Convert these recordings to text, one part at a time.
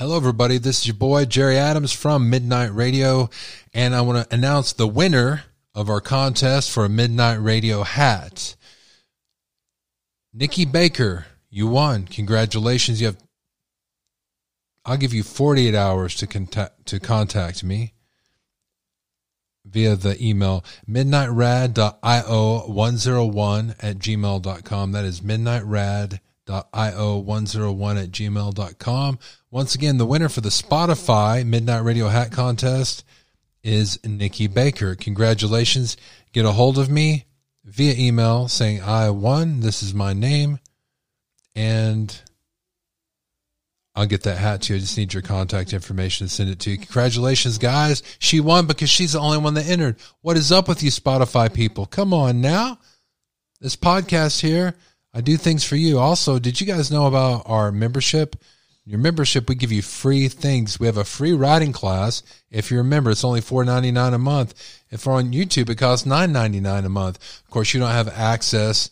Hello, everybody. This is your boy, Jerry Adams from Midnight Radio, and I want to announce the winner of our contest for a Midnight Radio hat. Nikki Baker, you won. Congratulations. You have, I'll give you 48 hours to contact, to contact me via the email midnightrad.io101 at gmail.com. That is midnightrad.io101 at gmail.com. Once again, the winner for the Spotify Midnight Radio Hat Contest is Nikki Baker. Congratulations. Get a hold of me via email saying I won. This is my name. And I'll get that hat to you. I just need your contact information to send it to you. Congratulations, guys. She won because she's the only one that entered. What is up with you, Spotify people? Come on now. This podcast here, I do things for you. Also, did you guys know about our membership? Your membership, we give you free things. We have a free writing class. If you're a member, it's only four ninety nine a month. If we're on YouTube, it costs nine ninety nine a month. Of course, you don't have access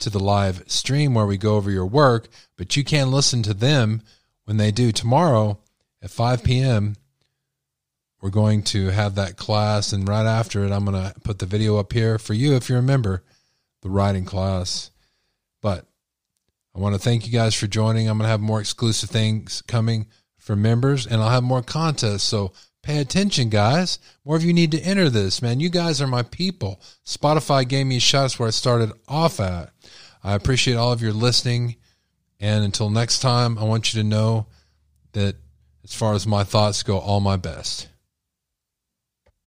to the live stream where we go over your work, but you can listen to them when they do. Tomorrow at 5 p.m., we're going to have that class, and right after it, I'm going to put the video up here for you if you're a member, the writing class. But I want to thank you guys for joining. I'm going to have more exclusive things coming for members, and I'll have more contests. So pay attention, guys. More of you need to enter this, man. You guys are my people. Spotify gave me a shot. That's where I started off at. I appreciate all of your listening. And until next time, I want you to know that as far as my thoughts go, all my best.